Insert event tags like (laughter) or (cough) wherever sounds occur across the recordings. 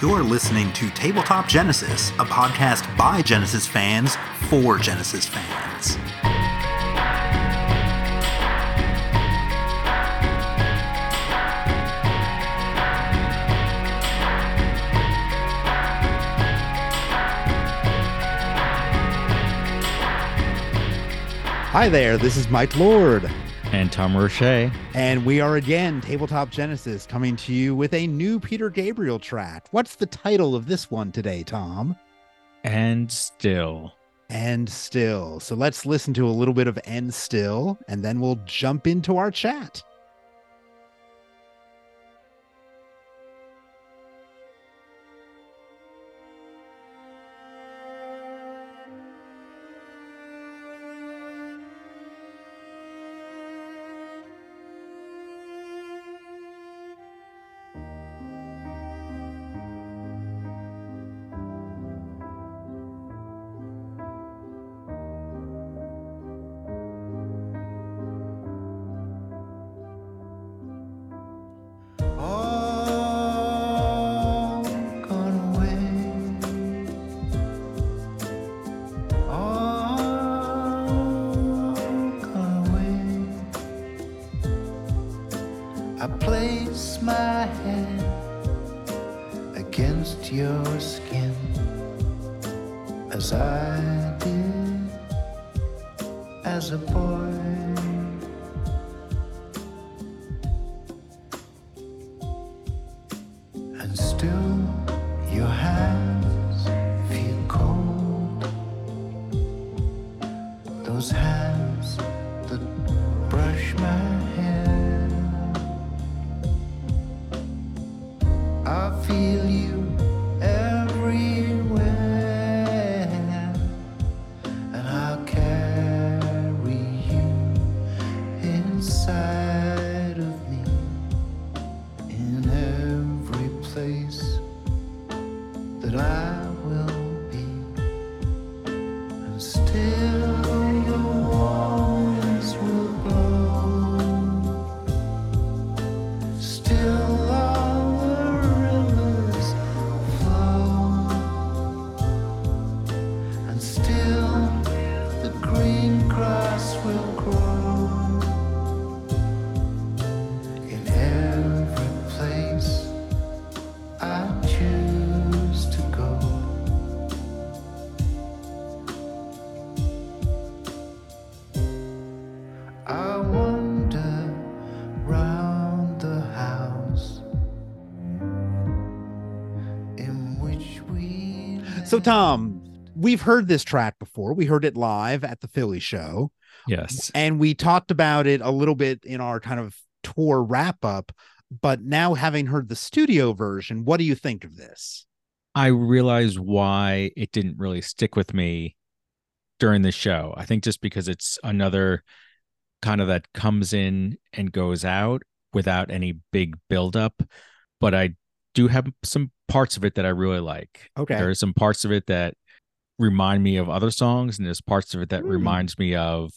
You're listening to Tabletop Genesis, a podcast by Genesis fans for Genesis fans. Hi there, this is Mike Lord, And Tom Roche. and we are again Tabletop Genesis coming to you with a new Peter Gabriel track. What's the title of this one today, Tom? And still. And Still. So let's listen to a little bit of And Still, and then we'll jump into our chat. So, Tom, we've heard this track before. We heard it live at the Philly show, Yes. and we talked about it a little bit in our kind of tour wrap up. But now, having heard the studio version, what do you think of this? I realize why it didn't really stick with me during the show. I think just because it's another kind of that comes in and goes out without any big buildup. But I do have some parts of it that I really like. Okay. There are some parts of it that remind me of other songs, and there's parts of it that Hmm. reminds me of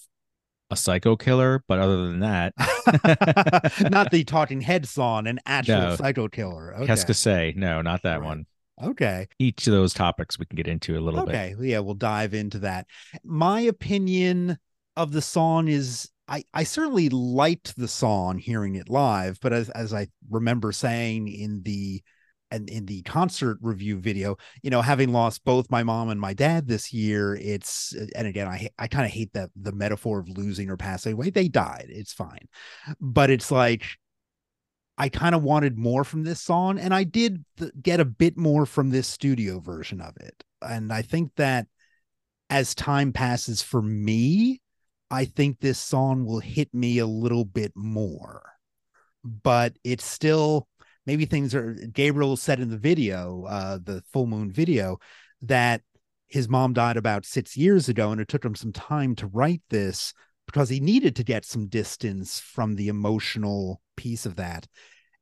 a psycho killer. But other than that, (laughs) Not the (laughs) Talking Head song, an actual No. psycho killer. Okay. Que? No, not that Right. one. okay. Each of those topics we can get into a little bit. Okay. Yeah, we'll dive into that. My opinion of the song is I, I certainly liked the song hearing it live, but as, as I remember saying in the and in the concert review video, you know, having lost both my mom and my dad this year, it's and again, I I kind of hate that the metaphor of losing or passing away. They died, it's fine, but it's like I kind of wanted more from this song, and I did th- get a bit more from this studio version of it. And I think that as time passes for me, I think this song will hit me a little bit more. But it's still maybe things are Gabriel said in the video, uh, the full moon video, that his mom died about six years ago, and it took him some time to write this because he needed to get some distance from the emotional piece of that.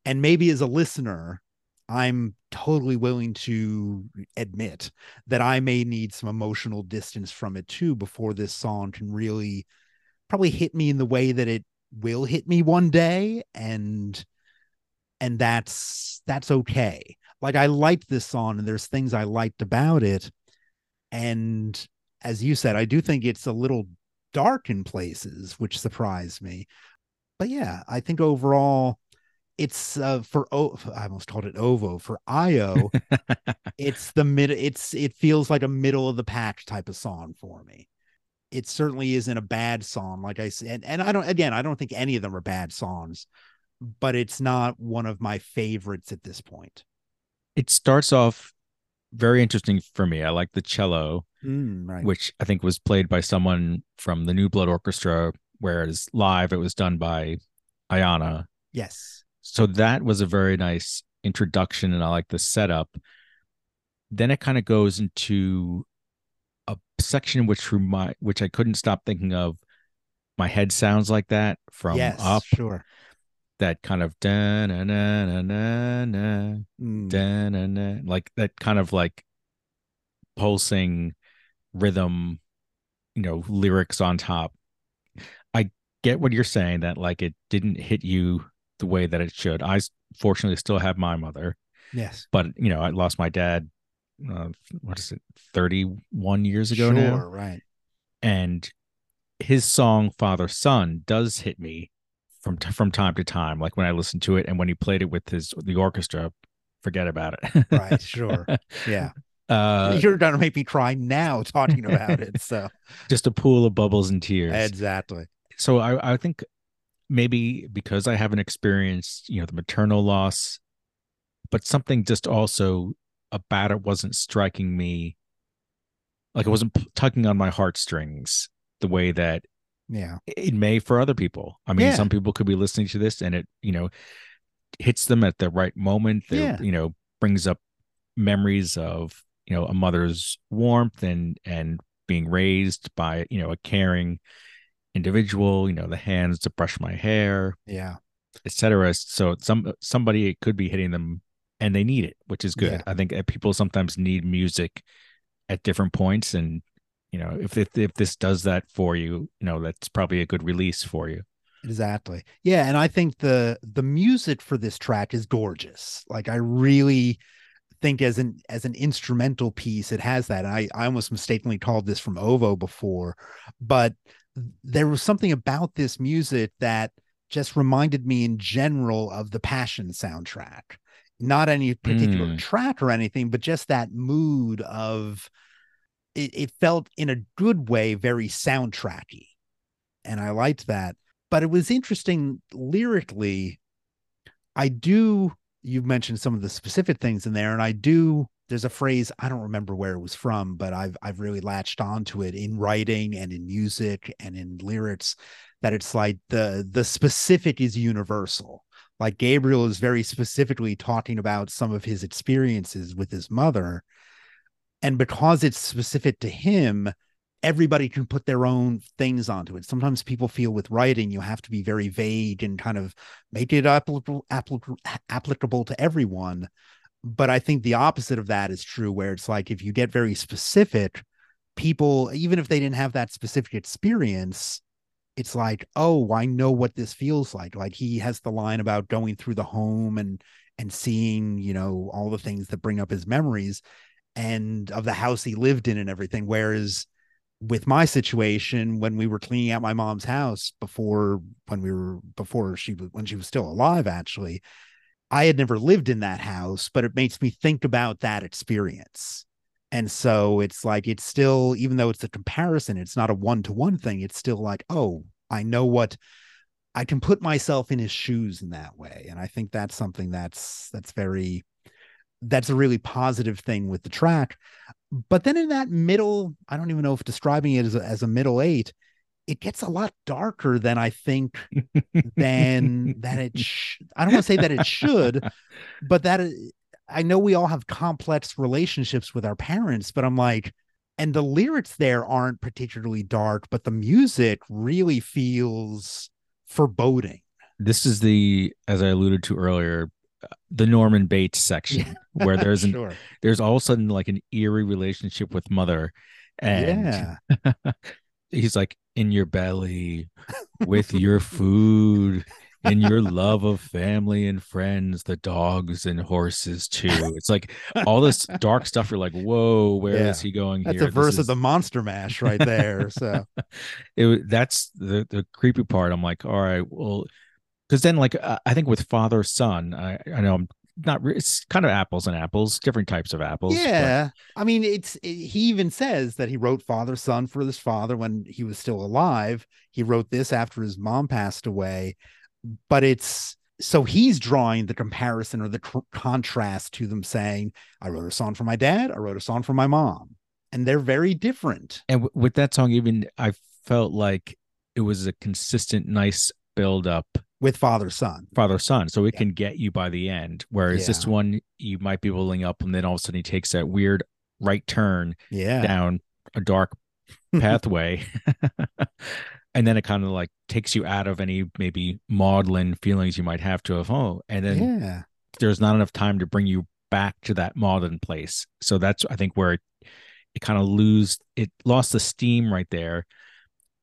And maybe as a listener, I'm totally willing to admit that I may need some emotional distance from it too before this song can really probably hit me in the way that it will hit me one day and and that's that's okay. like I liked this song and there's things I liked about it. And as you said, I do think it's a little dark in places, which surprised me. But yeah, I think overall it's uh, for o- I almost called it ovo for Io. (laughs) it's the mid it's it feels like a middle of the pack type of song for me. It certainly isn't a bad song, like I said, and I don't again, I don't think any of them are bad songs, but it's not one of my favorites at this point. it starts off very interesting for me. I like the cello, Mm, right. which I think was played by someone from the New Blood Orchestra, whereas live it was done by Ayanna. yes. So that was a very nice introduction, and I like the setup. Then it kind of goes into a section which my which I couldn't stop thinking of. My head sounds like that from yes. up. Sure. That kind of da na na na na na Mm, da, na, na, like that kind of like pulsing rhythm, you know, lyrics on top. I get what you're saying that like it didn't hit you the way that it should. I fortunately still have my mother, yes. but you know, I lost my dad. Uh, what is it, 31 years ago sure. now? Right. And his song "Father Son" does hit me from t- from time to time. Like when I listen to it, and when he played it with his the orchestra, forget about it. Right. Sure. (laughs) Yeah. Uh, You're gonna make me cry now talking about it. So (laughs) just a pool of bubbles and tears. exactly. so I, I think maybe because I haven't experienced, you know, the maternal loss, but something just also about it wasn't striking me like it wasn't p- tugging on my heartstrings the way that Yeah. it may for other people. I mean, Yeah. some people could be listening to this and it, you know, hits them at the right moment. They, Yeah. you know, brings up memories of, you know, a mother's warmth and and being raised by, you know, a caring individual, you know, the hands to brush my hair, Yeah. etc. So some somebody it could be hitting them and they need it, which is good. Yeah. I think uh, people sometimes need music at different points and you know, if, if if this does that for you, you know, that's probably a good release for you. Exactly. Yeah, and I think the the music for this track is gorgeous. Like I really think as an as an instrumental piece it has that. And I I almost mistakenly called this from Ovo before, but there was something about this music that just reminded me in general of the Passion soundtrack. Not any particular Mm. track or anything, but just that mood of it, it felt in a good way very soundtracky. And I liked that but it was interesting lyrically. I do, you've mentioned some of the specific things in there, and I do. There's a phrase I don't remember where it was from, but I've I've really latched onto it in writing and in music and in lyrics. That it's like the the specific is universal. Like Gabriel is very specifically talking about some of his experiences with his mother, and because it's specific to him, everybody can put their own things onto it. Sometimes people feel with writing, you have to be very vague and kind of make it applicable, applicable, applicable to everyone. But I think the opposite of that is true, where it's like if you get very specific, people, even if they didn't have that specific experience, it's like, oh, I know what this feels like. Like he has the line about going through the home and and seeing, you know, all the things that bring up his memories and of the house he lived in and everything. Whereas with my situation when we were cleaning out my mom's house before when we were before she was when she was still alive actually i had never lived in that house but it makes me think about that experience and so it's like it's still even though it's a comparison it's not a one-to-one thing it's still like oh i know what i can put myself in his shoes in that way and i think that's something that's that's very that's a really positive thing with the track but then in that middle, I don't even know if describing it as a, as a middle eight, it gets a lot darker than I think (laughs) than that it. Sh- I don't want to say that it should, but that it, I know we all have complex relationships with our parents, but I'm like, and the lyrics there aren't particularly dark, but the music really feels foreboding. This is the, as I alluded to earlier, the Norman Bates section (laughs) where there's an sure. there's all of a sudden like an eerie relationship with mother, and yeah, (laughs) he's like in your belly with your food in your love of family and friends, the dogs and horses too. It's like all this dark stuff. You're like, whoa, where is Yeah. he going That's here? a verse This of the Monster Mash right there. So (laughs) it that's the the creepy part. I'm like, all right, well, because then like uh, I think with father son, I I know I'm not. re- It's kind of apples and apples, different types of apples. but- yeah, I mean, it's it, he even says that he wrote Father Son for his father when he was still alive. He wrote this after his mom passed away, but it's so he's drawing the comparison or the tr- contrast to them saying, "I wrote a song for my dad. I wrote a song for my mom," and they're very different. and w- with that song, even I felt like it was a consistent, nice build up With Father Son, father son, so it Yeah. can get you by the end. Whereas this one, you might be rolling up, and then all of a sudden he takes that weird right turn yeah, down a dark (laughs) pathway (laughs) and then it kind of like takes you out of any maybe maudlin feelings you might have to have oh and then yeah, there's not enough time to bring you back to that maudlin place so that's i think where it, it kind of lose it lost the steam right there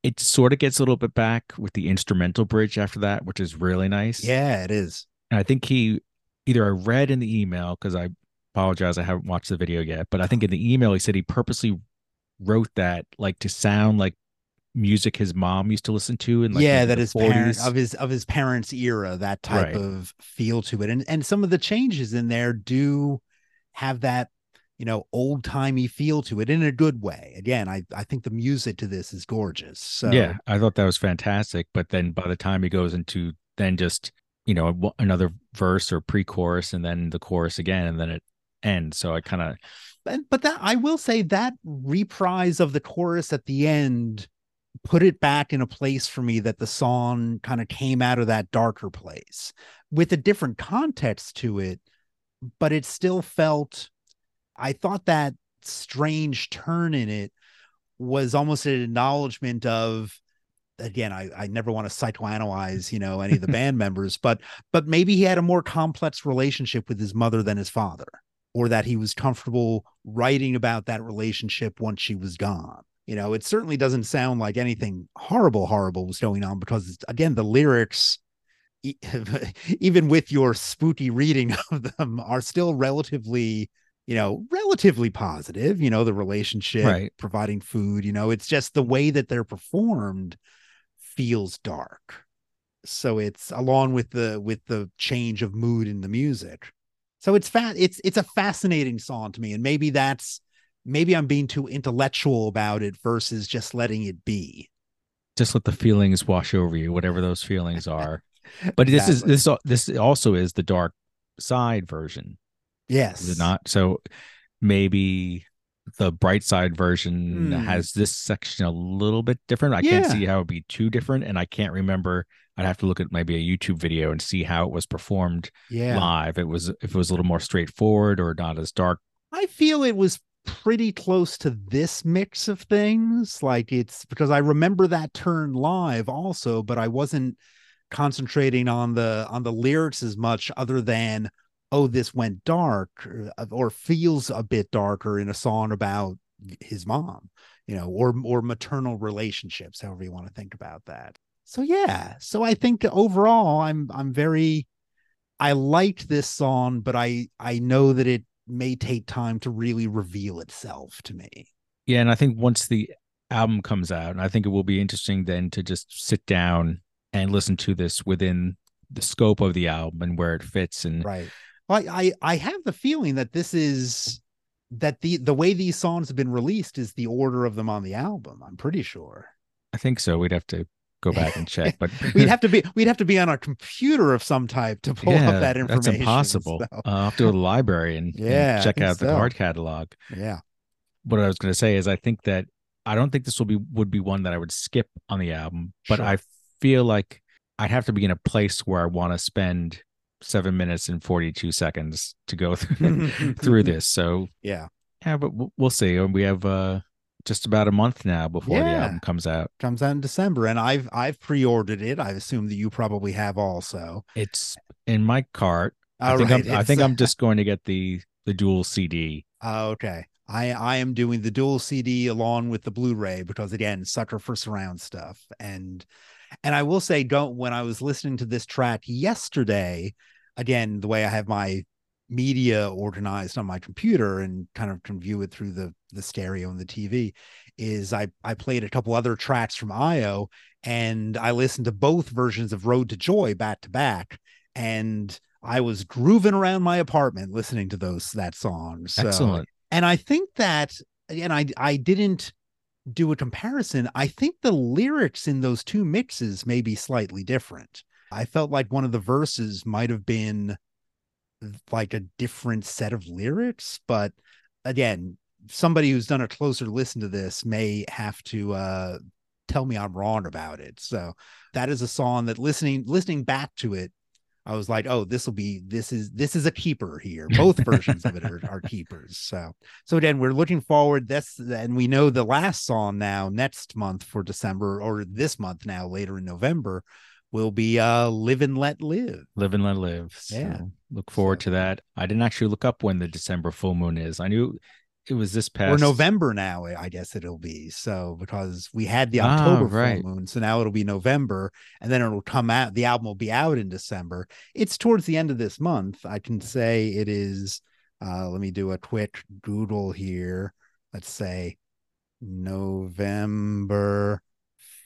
it sort of gets a little bit back with the instrumental bridge after that which is really nice yeah. It is. and i think he either i read in the email because i apologize i haven't watched the video yet but i think in the email he said he purposely wrote that like to sound like music his mom used to listen to and like yeah, that is parent 40s. of his of his parents' era, that type Right. of feel to it, and and some of the changes in there do have that you know old timey feel to it in a good way. Again, I I think the music to this is gorgeous. So yeah i thought that was fantastic but then by the time he goes into then just you know another verse or pre-chorus and then the chorus again and then it ends so i kind of but that I will say that reprise of the chorus at the end put it back in a place for me that the song kind of came out of that darker place with a different context to it but it still felt i thought that strange turn in it was almost an acknowledgement of again i i never want to psychoanalyze you know any of the (laughs) band members but but maybe he had a more complex relationship with his mother than his father or that he was comfortable writing about that relationship once she was gone. You know, it certainly doesn't sound like anything horrible, horrible was going on because, again, the lyrics, (laughs) even with your spooky reading (laughs) of them, are still relatively, you know, relatively positive. You know, the relationship, Right. providing food, you know, it's just the way that they're performed feels dark. So it's along with the with the change of mood in the music. So it's fat. It's it's a fascinating song to me, and maybe that's maybe I'm being too intellectual about it versus just letting it be. just let the feelings wash over you whatever those feelings are. (laughs) But this is this this also is the dark side version. Yes, is it not? So maybe the bright side version Hmm. has this section a little bit different. I can't see how it'd be too different and i can't remember. I'd have to look at maybe a youtube video and see how it was performed Yeah, live. It was if it was a little more straightforward or not as dark. I feel it was pretty close to this mix of things. Like it's because I remember that turn live also, but I wasn't concentrating on the on the lyrics as much, other than oh, this went dark uh, or, or feels a bit darker in a song about his mom, you know, or or maternal relationships, however you want to think about that. So yeah, so I think overall, I'm I'm very I liked this song, but I I know that it may take time to really reveal itself to me. yeah and i think once the album comes out and i think it will be interesting then to just sit down and listen to this within the scope of the album and where it fits and Right. I I, I have the feeling that this is that the the way these songs have been released is the order of them on the album. I'm pretty sure. I think so. We'd have to go back and check, but (laughs) We'd have to be we'd have to be on a computer of some type to pull yeah, up that information. That's impossible. so, Uh, I'll have to go to the library and, and Yeah, I check out the so. card catalog. yeah. What I was going to say is, I think that I don't think this will be would be one that I would skip on the album, but Sure. I feel like I'd have to be in a place where I want to spend seven minutes and forty two seconds to go (laughs) through through (laughs) this. So Yeah. yeah, but we'll- we'll see. We have uh just about a month now before the album comes out. Comes out in December and I've I've pre-ordered it. I assume that you probably have also. It's in my cart. I think right, I'm, I think I'm (laughs) just going to get the the dual CD. Oh, okay. I I am doing the dual CD along with the Blu-ray because again, sucker for surround stuff. And and I will say, don't when I was listening to this track yesterday, again, the way I have my media organized on my computer and kind of can view it through the the stereo and the TV is I I played a couple other tracks from IO and I listened to both versions of Road to Joy back to back and I was grooving around my apartment listening to those that song. So, Excellent. And I think that and I I didn't do a comparison. I think the lyrics in those two mixes may be slightly different. I felt like one of the verses might have been like a different set of lyrics, but again, somebody who's done a closer listen to this may have to uh tell me I'm wrong about it. So that is a song that listening listening back to it, I was like, oh, this will be this is this is a keeper here. Both versions of it are, are keepers. So so again, we're looking forward. That's and we know the last song now next month for December or this month now later in November will be uh live and let live. Live and let live. Yeah. Look forward So- to that. I didn't actually look up when the December full moon is. I knew it was this past or November now, I guess it'll be. So because we had the Ah, October right. full moon, so now it'll be November, and then it'll come out. The album will be out in December. It's towards the end of this month. I can say it is. Uh, let me do a quick Google here. Let's say November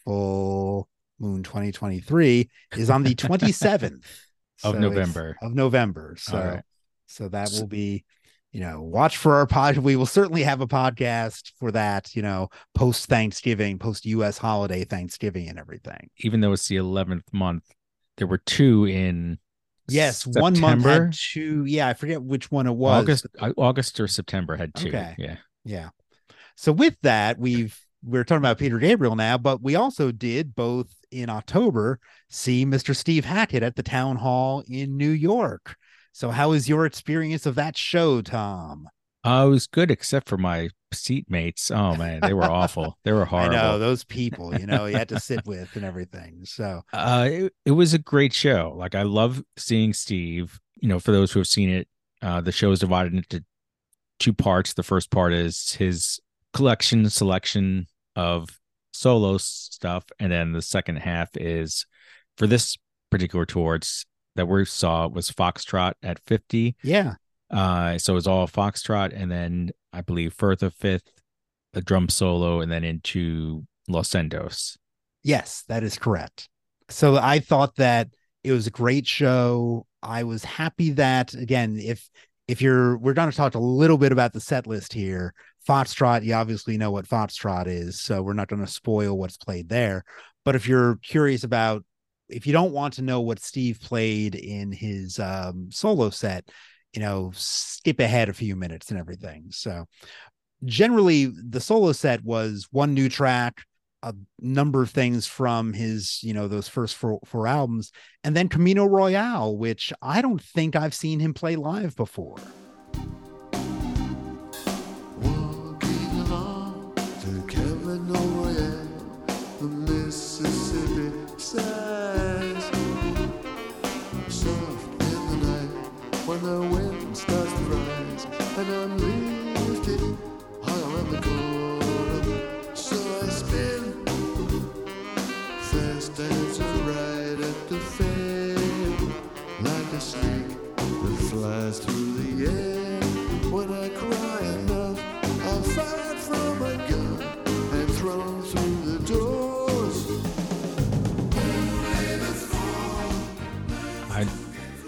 full moon 2023 is on the 27th (laughs) Of So November. Of November. So right. so that will be you know, watch for our pod. We will certainly have a podcast for that, you know, post Thanksgiving, post US holiday Thanksgiving and everything. even though it's the 11th month, there were two in Yes, one month had two. Yeah, I forget which one it was. August uh, August or September had two. Okay. Yeah. Yeah. So with that, we've we're talking about Peter Gabriel now, but we also did both in October see Mr. Steve Hackett at the town hall in New York. So how was your experience of that show, Tom? Uh, it was good except for my seatmates. Oh man, they were awful. They were horrible. (laughs) I know those people, you know, you had to sit with and everything. So (laughs) Uh, it, it was a great show. Like I love seeing Steve. You know, for those who have seen it, uh, the show is divided into two parts. The first part is his collection selection of solo stuff, and then the second half is for this particular tour. It's that we saw was Foxtrot at fifty. yeah, Uh, so it's all Foxtrot, and then I believe Firth of Fifth, a drum solo, and then into Los Endos. Yes, that is correct. So I thought that it was a great show. I was happy that again, if if you're we're going to talk a little bit about the set list here. Foxtrot, you obviously know what Foxtrot is, so we're not going to spoil what's played there. But if you're curious about if you don't want to know what Steve played in his um, solo set, you know, skip ahead a few minutes and everything. So generally the solo set was one new track, a number of things from his, you know, those first four, four albums, and then Camino Royale, which I don't think I've seen him play live before.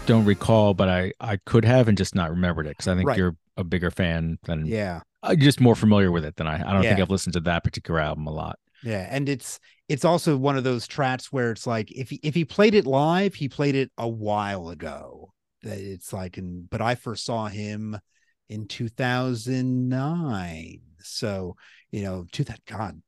Don't recall, but I I could have and just not remembered it because I think Right. you're a bigger fan than Yeah. Uh, I'm just more familiar with it than I. I don't think I've listened to that particular album a lot. Yeah, and it's it's also one of those tracks where it's like if he, if he played it live, he played it a while ago. That It's like, and but I first saw him in 2009. So you know, to that God,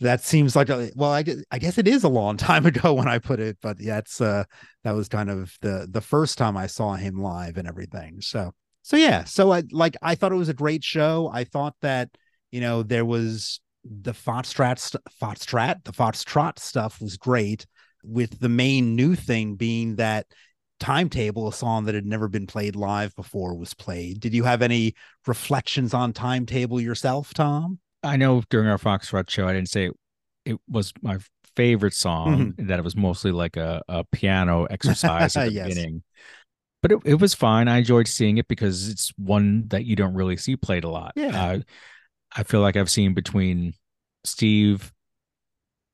that seems like a well, I I guess it is a long (laughs) time ago when I put it, but yeah, uh that was kind of the the first time I saw him live and everything. So so yeah, so I like I thought it was a great show. I thought that you know there was the Foxtrot, Foxtrot, the Foxtrot stuff was great. With the main new thing being that timetable a song that had never been played live before was played did you have any reflections on timetable yourself tom I know during our Foxtrot show, I didn't say it, it was my favorite song, and that it was mostly like a, a piano (laughs) exercise at the Yes. beginning. But it, it was fine. I enjoyed seeing it because it's one that you don't really see played a lot. Yeah. Uh, I feel like I've seen between Steve,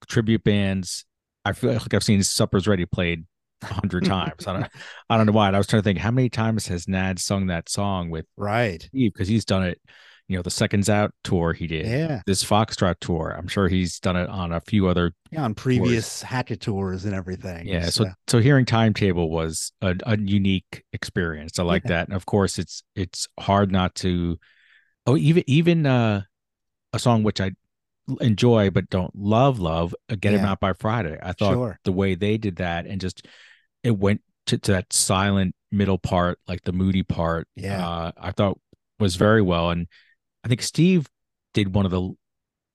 tribute bands. I feel like I've seen Supper's Ready played a hundred (laughs) times. I don't, I don't know why. And I was trying to think how many times has Nad sung that song with right Steve because he's done it. You know, the Seconds Out tour he did yeah this Foxtrot tour. I'm sure he's done it on a few other. yeah on previous Hackett tours and everything Yeah. So so hearing timetable was a, a unique experience. I like Yeah. that. And of course it's it's hard not to oh even even uh a song which I enjoy but don't love love uh, Get Him Out by Friday. I thought sure the way they did that and just it went to, to that silent middle part, like the moody part. Yeah. Uh, I thought was very well. And I think Steve did one of the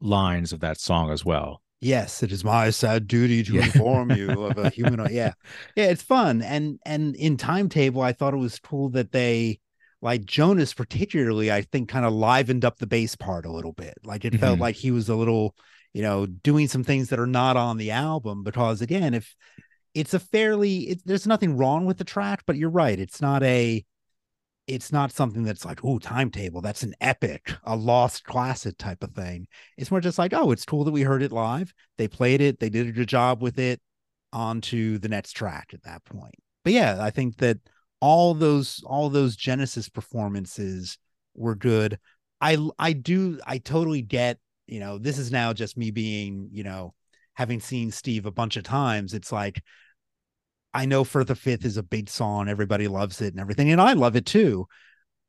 lines of that song as well. Yes, it is my sad duty to Yeah. inform you of a (laughs) human. Yeah, yeah, it's fun, and and in timetable, I thought it was cool that they, like Jonas particularly, I think, kind of livened up the bass part a little bit. Like it felt Mhm. like he was a little, you know, doing some things that are not on the album. Because again, if it's a fairly, it, there's nothing wrong with the track, but you're right, it's not a. It's not something that's like, oh, timetable. That's an epic, a lost classic type of thing. It's more just like, oh, it's cool that we heard it live they played it they did a good job with it on to the next track at that point but yeah i think that all those all those genesis performances were good i i do i totally get you know this is now just me being you know having seen steve a bunch of times it's like i know Firth of Fifth is a big song everybody loves it and everything and i love it too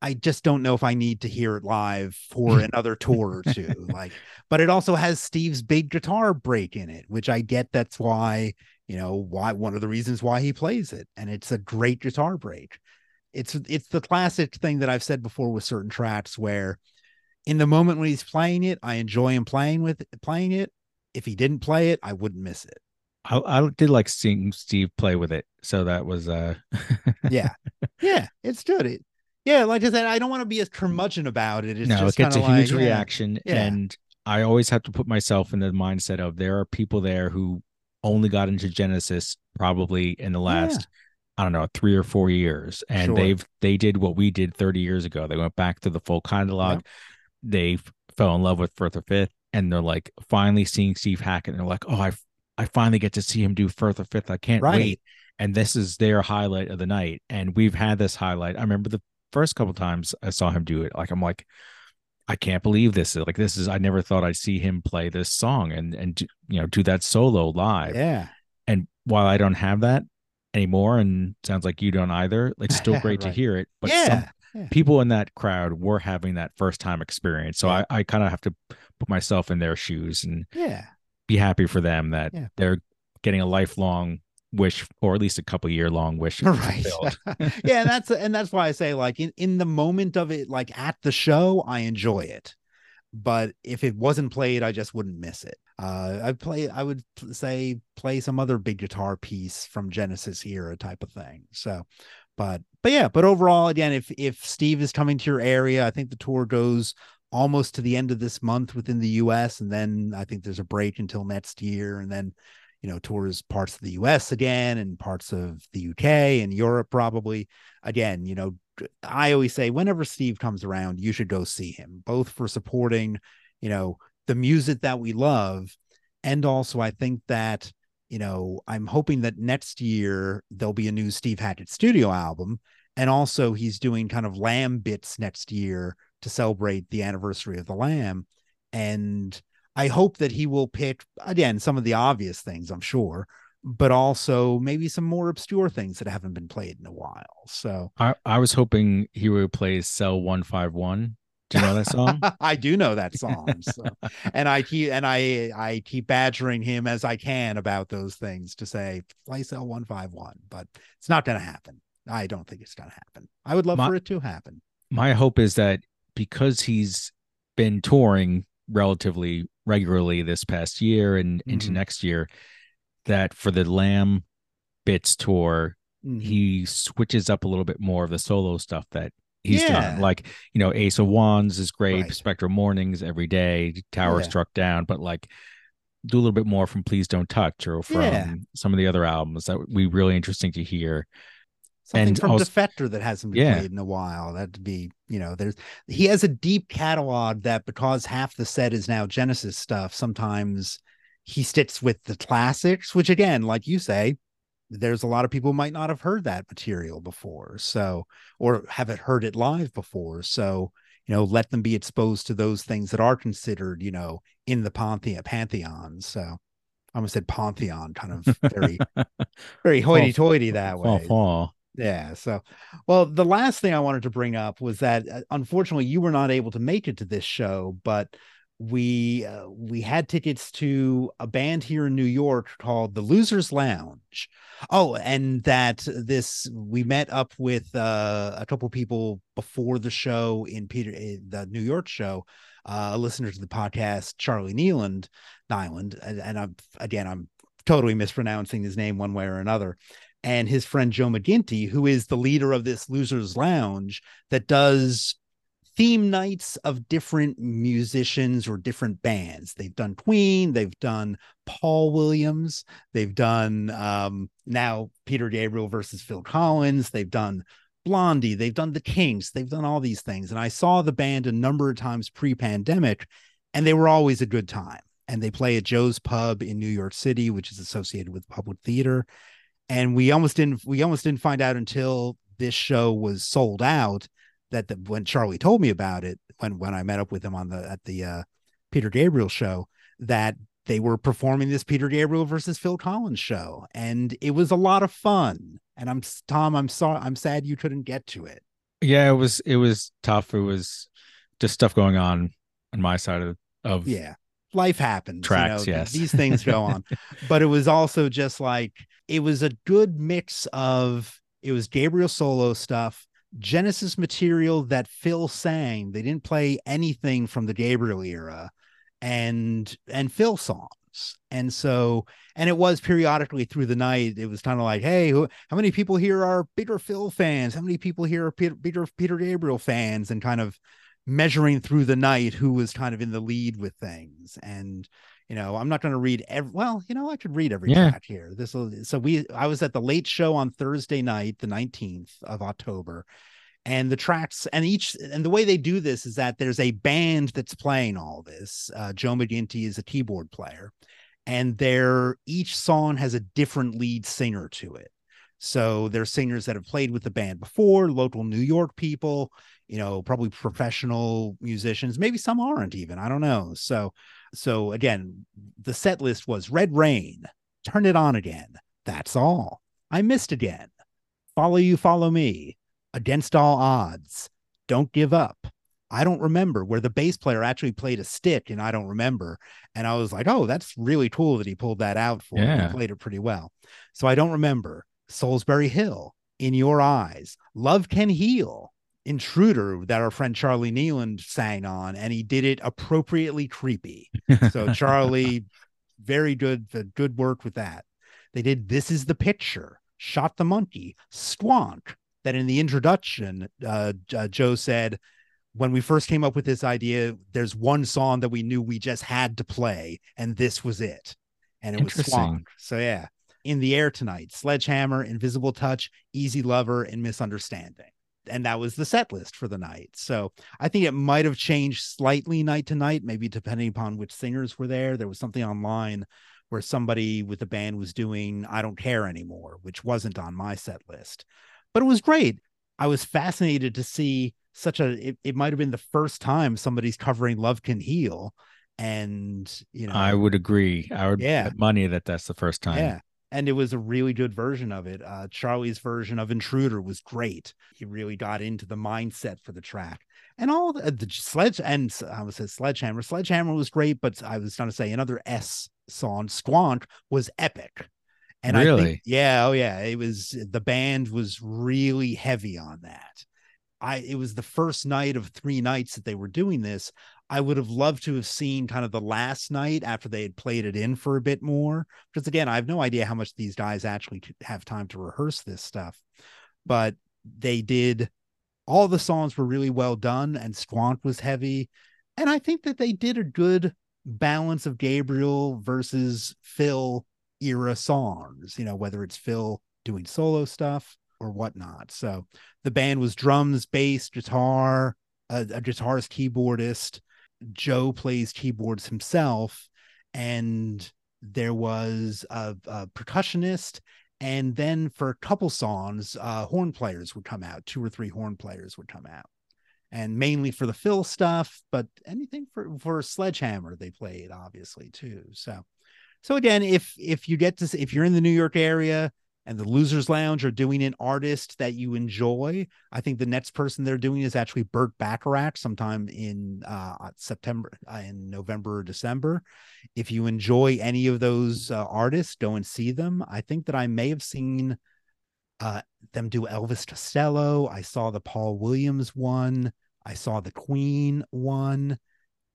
I just don't know if I need to hear it live for (laughs) another tour or two. Like, but it also has Steve's big guitar break in it, which I get. That's why, you know, why one of the reasons why he plays it. And it's a great guitar break. It's it's the classic thing that I've said before with certain tracks where in the moment when he's playing it, I enjoy him playing with playing it. If he didn't play it, I wouldn't miss it. I, I did like seeing Steve play with it. So that was uh Yeah. (laughs) yeah, it's good. It, yeah, like I said, I don't want to be as curmudgeon about it. It's no, it gets a kinda huge yeah. reaction. Yeah. And I always have to put myself in the mindset of there are people there who only got into Genesis probably in the last, I don't know, three or four years. And Sure. they've they did what we did 30 years ago. They went back to the full catalog. They f- fell in love with Firth of Fifth. And they're like finally seeing Steve Hackett. And they're like, oh, I I finally get to see him do Firth of Fifth. I can't Right. wait. And this is their highlight of the night. And we've had this highlight. I remember the first couple times I saw him do it. Like I'm like, I can't believe this. Like this is I never thought I'd see him play this song and and do- you know do that solo live. Yeah. And while I don't have that anymore, and sounds like you don't either, it's (laughs) still great to hear it. But some yeah. yeah. people in that crowd were having that first time experience. So Yeah. I, I kind of have to put myself in their shoes and Yeah. Be happy for them that Yeah. they're getting a lifelong wish or at least a couple year long wish (laughs) Right. fulfilled. (laughs) yeah, and that's and that's why I say like in, in the moment of it, like at the show, I enjoy it. But if it wasn't played, I just wouldn't miss it. Uh I play I would say play some other big guitar piece from Genesis era type of thing. So but but yeah, but overall, again, if if Steve is coming to your area, I think the tour goes almost to the end of this month within the US. And then I think there's a break until next year. And then you know, tours parts of the US again and parts of the UK and Europe probably. Again, you know, I always say whenever Steve comes around, you should go see him, both for supporting, you know, the music that we love. And also, I think that, you know, I'm hoping that next year there'll be a new Steve Hackett studio album. And also, he's doing kind of Lamb bits next year to celebrate the anniversary of the Lamb. And I hope that he will pick again some of the obvious things, I'm sure, but also maybe some more obscure things that haven't been played in a while. So I, I was hoping he would play Cell 151. Do you know that song? (laughs) I do know that song. So and I keep and I I keep badgering him as I can about those things to say play cell 151, but it's not gonna happen. I don't think it's gonna happen. I would love My- for it to happen. My hope is that because he's been touring relatively regularly this past year and into Mhm. next year, that for the Lamb Bits tour, Mhm. he switches up a little bit more of the solo stuff that he's Yeah. done. Like, you know, Ace of Wands is great, Right. Spectral Mornings every day, Tower Yeah. Struck Down, but like do a little bit more from Please Don't Touch or from Yeah. some of the other albums that would be really interesting to hear. Something And from also- Defector that hasn't been Yeah. played in a while. That'd be, you know, there's he has a deep catalog that because half the set is now Genesis stuff, sometimes he sticks with the classics, which again, like you say, there's a lot of people who might not have heard that material before. So or haven't heard it live before. So, you know, let them be exposed to those things that are considered, you know, in the pantheon pantheon. So I almost said pantheon, kind of very, (laughs) very hoity-toity that Fall, way. fall. Yeah. So, well, the last thing I wanted to bring up was that uh, unfortunately you were not able to make it to this show, but we uh, we had tickets to a band here in New York called the Losers Lounge. Oh, and that this we met up with uh, a couple people before the show in Peter eh, the New York show. Uh, a listener to the podcast, Charlie Nealand, Nyland, and, and I'm again I'm totally mispronouncing his name one way or another and his friend Joe McGinty, who is the leader of this Losers Lounge that does theme nights of different musicians or different bands. They've done Queen, they've done Paul Williams, they've done um, now Peter Gabriel versus Phil Collins, they've done Blondie, they've done the Kinks, they've done all these things. And I saw the band a number of times pre pandemic, and they were always a good time. And they play at Joe's Pub in New York City, which is associated with public theater and we almost didn't we almost didn't find out until this show was sold out that the, when Charlie told me about it when when I met up with him on the at the uh, Peter Gabriel show that they were performing this Peter Gabriel versus Phil Collins show. And it was a lot of fun. And I'm Tom I'm sorry I'm sad you couldn't get to it. Yeah, it was it was tough. It was just stuff going on on my side of of yeah life happens Tracks, you know, yes. these things go on. (laughs) But it was also just like it was a good mix of it was gabriel solo stuff genesis material that phil sang. They didn't play anything from the gabriel era and and phil songs. And so and it was periodically through the night it was kind of like hey who, how many people here are bigger phil fans? How many people here are peter, peter peter gabriel fans? And kind of measuring through the night who was kind of in the lead with things. And you know i'm not going to read every well you know i could read every Yeah. track here. This will so we i was at the late show on thursday night the 19th of october and the tracks and each and the way they do this is that there's a band that's playing all this uh, joe mcginty is a keyboard player and their each song has a different lead singer to it. So there's singers that have played with the band before local new york people you know probably professional musicians maybe some aren't even i don't know so so again the set list was red rain turn it on again that's all i missed again follow you follow me against all odds don't give up i don't remember where the bass player actually played a stick and i don't remember and i was like oh that's really cool that he pulled that out for me. He played it pretty well so i don't remember Solsbury Hill in your eyes love can heal intruder that our friend charlie nealand sang on and he did it appropriately creepy so Charlie, (laughs) very good, good work with that. They did "This Is the Picture," "Shock the Monkey," "Squonk." That in the introduction, uh, uh, Joe said, when we first came up with this idea, there's one song that we knew we just had to play, and this was it, and it was. Squonk. So yeah, in the air tonight, Sledgehammer, Invisible Touch, Easy Lover, and Misunderstanding. And that was the set list for the night. So I think it might have changed slightly night to night, maybe depending upon which singers were there. There was something online where somebody with the band was doing I Don't Care Anymore, which wasn't on my set list. But it was great. I was fascinated to see such a it, it might have been the first time somebody's covering Love Can Heal. And you know, I would agree. I would Yeah. money that that's the first time. yeah. And it was a really good version of it. Uh, Charlie's version of Intruder was great. He really got into the mindset for the track. And all the, the sledge and I was say sledgehammer. Sledgehammer was great, but I was trying to say another S song, Squonk, was epic. And I Really? think, yeah, oh yeah, it was the band was really heavy on that. I it was the first night of three nights that they were doing this. I would have loved to have seen kind of the last night after they had played it in for a bit more. Because again, I have no idea how much these guys actually have time to rehearse this stuff, but they did. All the songs were really well done, and Squonk was heavy, and I think that they did a good balance of Gabriel versus Phil era songs. You know, whether it's Phil doing solo stuff or whatnot. So the band was drums, bass, guitar, a, a guitarist, keyboardist. Joe plays keyboards himself, and there was a, a percussionist. And then for a couple songs, uh, horn players would come out. Two or three horn players would come out, and mainly for the Phil stuff, but anything for for Sledgehammer they played obviously too. So, so again, if if you get to if you're in the New York area, and the Losers Lounge are doing an artist that you enjoy. I think the next person they're doing is actually Burt Bacharach sometime in uh, September, uh, in November or December. If you enjoy any of those uh, artists, go and see them. I think that I may have seen uh, them do Elvis Costello. I saw the Paul Williams one. I saw the Queen one.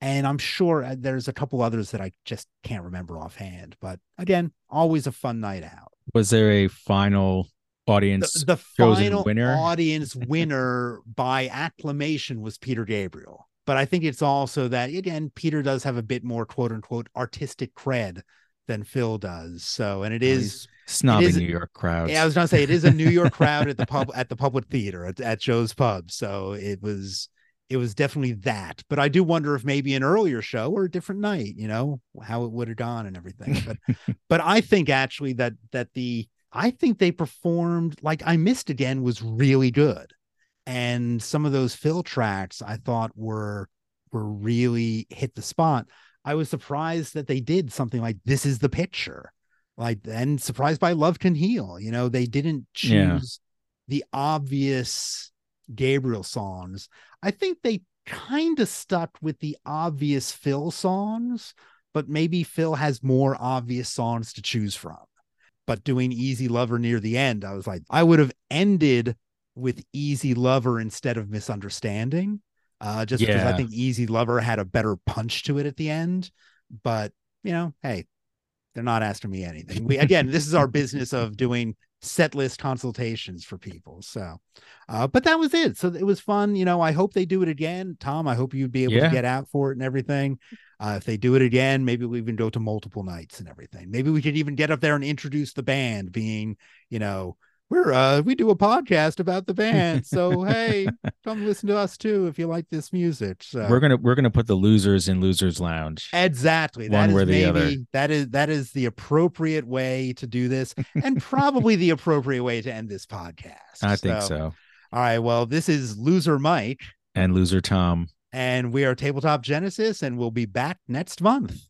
And I'm sure uh, there's a couple others that I just can't remember offhand. But again, always a fun night out was there a final audience the, the final winner? audience (laughs) winner by acclamation was peter gabriel but i think it's also that again peter does have a bit more quote unquote artistic cred than phil does so and it is snobbing new york crowd yeah i was gonna say it is a new york crowd at the pub (laughs) at the public theater at, at joe's pub so it was it was definitely that. But I do wonder if maybe an earlier show or a different night, you know, how it would have gone and everything. But (laughs) but I think actually that that the I think they performed like I missed again was really good. And some of those Phil tracks I thought were were really hit the spot. I was surprised that they did something like this is the picture. Like and surprised by Love Can Heal. You know, they didn't choose yeah. the obvious Gabriel songs. I think they kind of stuck with the obvious Phil songs, but maybe Phil has more obvious songs to choose from. But doing Easy Lover near the end, I was like, I would have ended with Easy Lover instead of Misunderstanding, uh, just yeah. because I think Easy Lover had a better punch to it at the end. But, you know, hey, they're not asking me anything. We again, this is our (laughs) business of doing set list consultations for people. So, uh, but that was it. So it was fun. You know, I hope they do it again. Tom, I hope you'd be able yeah. to get out for it and everything. Uh, if they do it again, maybe we even go to multiple nights and everything. Maybe we could even get up there and introduce the band being, you know, we're uh we do a podcast about the (laughs) band so hey come listen to us too if you like this music so. We're gonna we're gonna put the losers in losers lounge. Exactly. One where the other. that is that is the appropriate way to do this and probably the appropriate way to end this podcast i think so. All right well this is loser mike. And loser tom. And we are tabletop genesis and we'll be back next month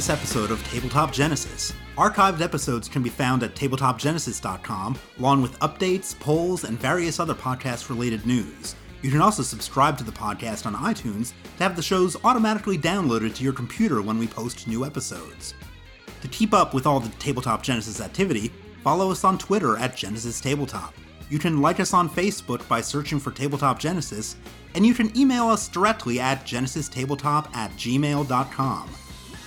this episode of Tabletop Genesis. Archived episodes can be found at tabletopgenesis.com, along with updates, polls, and various other podcast related news. You can also subscribe to the podcast on iTunes to have the shows automatically downloaded to your computer when we post new episodes. To keep up with all the Tabletop Genesis activity, follow us on Twitter at Genesis Tabletop. You can like us on Facebook by searching for Tabletop Genesis, and you can email us directly at genesistabletop at gmail.com.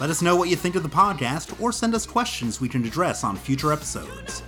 Let us know what you think of the podcast or send us questions we can address on future episodes.